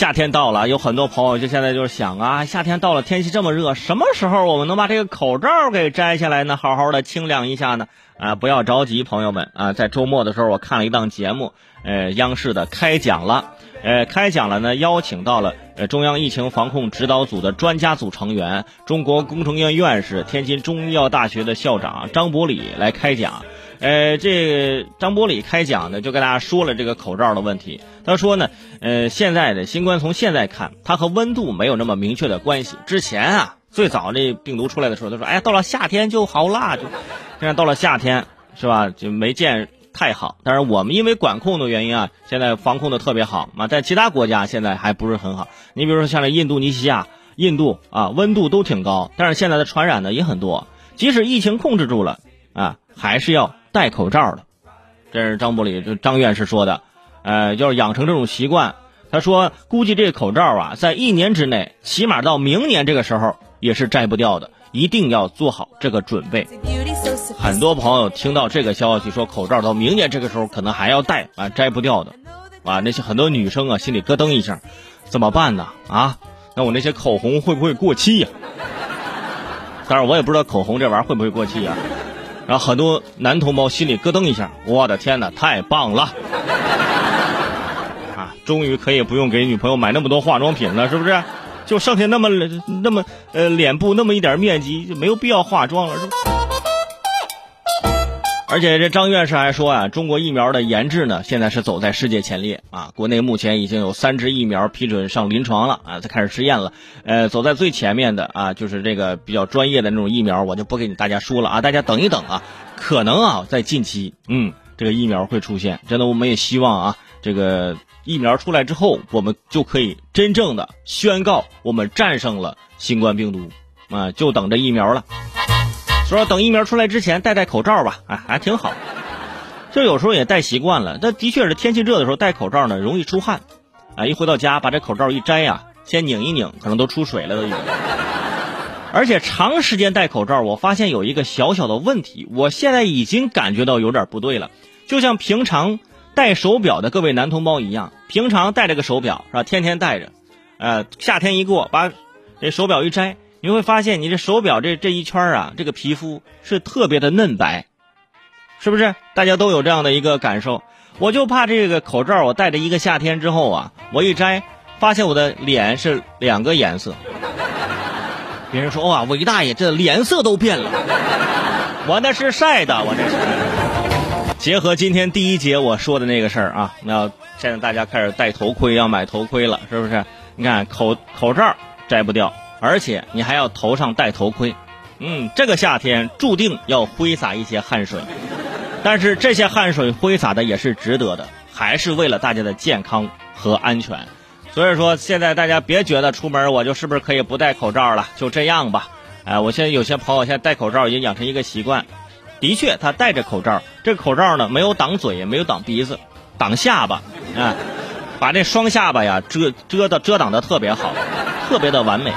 夏天到了，有很多朋友就现在就是想啊，夏天到了，天气这么热，什么时候我们能把这个口罩给摘下来呢？好好的清凉一下呢？啊，不要着急，朋友们啊，在周末的时候我看了一档节目，呃，央视的开讲了，呃，开讲了呢，邀请到了呃中央疫情防控指导组的专家组成员，中国工程院院士、天津中医药大学的校长张伯礼来开讲。呃，这张伯礼开讲呢，就跟大家说了这个口罩的问题。他说呢，呃，现在的新冠从现在看，它和温度没有那么明确的关系。之前啊，最早这病毒出来的时候，他说，哎，到了夏天就好啦，就现在到了夏天是吧，就没见太好。但是我们因为管控的原因啊，现在防控的特别好嘛，在其他国家现在还不是很好。你比如说像这印度尼西亚、印度啊，温度都挺高，但是现在的传染的也很多。即使疫情控制住了啊，还是要。戴口罩的，这是张伯礼，就张院士说的，呃，要是养成这种习惯。他说，估计这个口罩啊，在一年之内，起码到明年这个时候也是摘不掉的，一定要做好这个准备。很多朋友听到这个消息，说口罩到明年这个时候可能还要戴啊，摘不掉的，啊，那些很多女生啊，心里咯噔一下，怎么办呢？啊，那我那些口红会不会过期呀？当然，我也不知道口红这玩意儿会不会过期啊。然后很多男同胞心里咯噔一下，我的天哪，太棒了！啊，终于可以不用给女朋友买那么多化妆品了，是不是？就剩下那么那么呃脸部那么一点面积，就没有必要化妆了，是吧？而且这张院士还说啊，中国疫苗的研制呢，现在是走在世界前列啊。国内目前已经有三支疫苗批准上临床了啊，在开始试验了。呃，走在最前面的啊，就是这个比较专业的那种疫苗，我就不给你大家说了啊，大家等一等啊，可能啊，在近期，嗯，这个疫苗会出现。真的，我们也希望啊，这个疫苗出来之后，我们就可以真正的宣告我们战胜了新冠病毒啊，就等着疫苗了。说等疫苗出来之前戴戴口罩吧，哎，还挺好。就有时候也戴习惯了，但的确是天气热的时候戴口罩呢，容易出汗。啊，一回到家把这口罩一摘呀，先拧一拧，可能都出水了都已经。而且长时间戴口罩，我发现有一个小小的问题，我现在已经感觉到有点不对了。就像平常戴手表的各位男同胞一样，平常戴着个手表是吧？天天戴着，呃，夏天一过，把这手表一摘。你会发现，你这手表这这一圈啊，这个皮肤是特别的嫩白，是不是？大家都有这样的一个感受。我就怕这个口罩，我戴着一个夏天之后啊，我一摘，发现我的脸是两个颜色。别人说哇，韦大爷这脸色都变了，我那是晒的，我这是。结合今天第一节我说的那个事儿啊，那现在大家开始戴头盔，要买头盔了，是不是？你看口口罩摘不掉。而且你还要头上戴头盔，嗯，这个夏天注定要挥洒一些汗水，但是这些汗水挥洒的也是值得的，还是为了大家的健康和安全。所以说，现在大家别觉得出门我就是不是可以不戴口罩了，就这样吧。哎，我现在有些朋友现在戴口罩已经养成一个习惯，的确他戴着口罩，这口罩呢没有挡嘴，也没有挡鼻子，挡下巴，啊，把这双下巴呀遮遮的遮挡的特别好，特别的完美。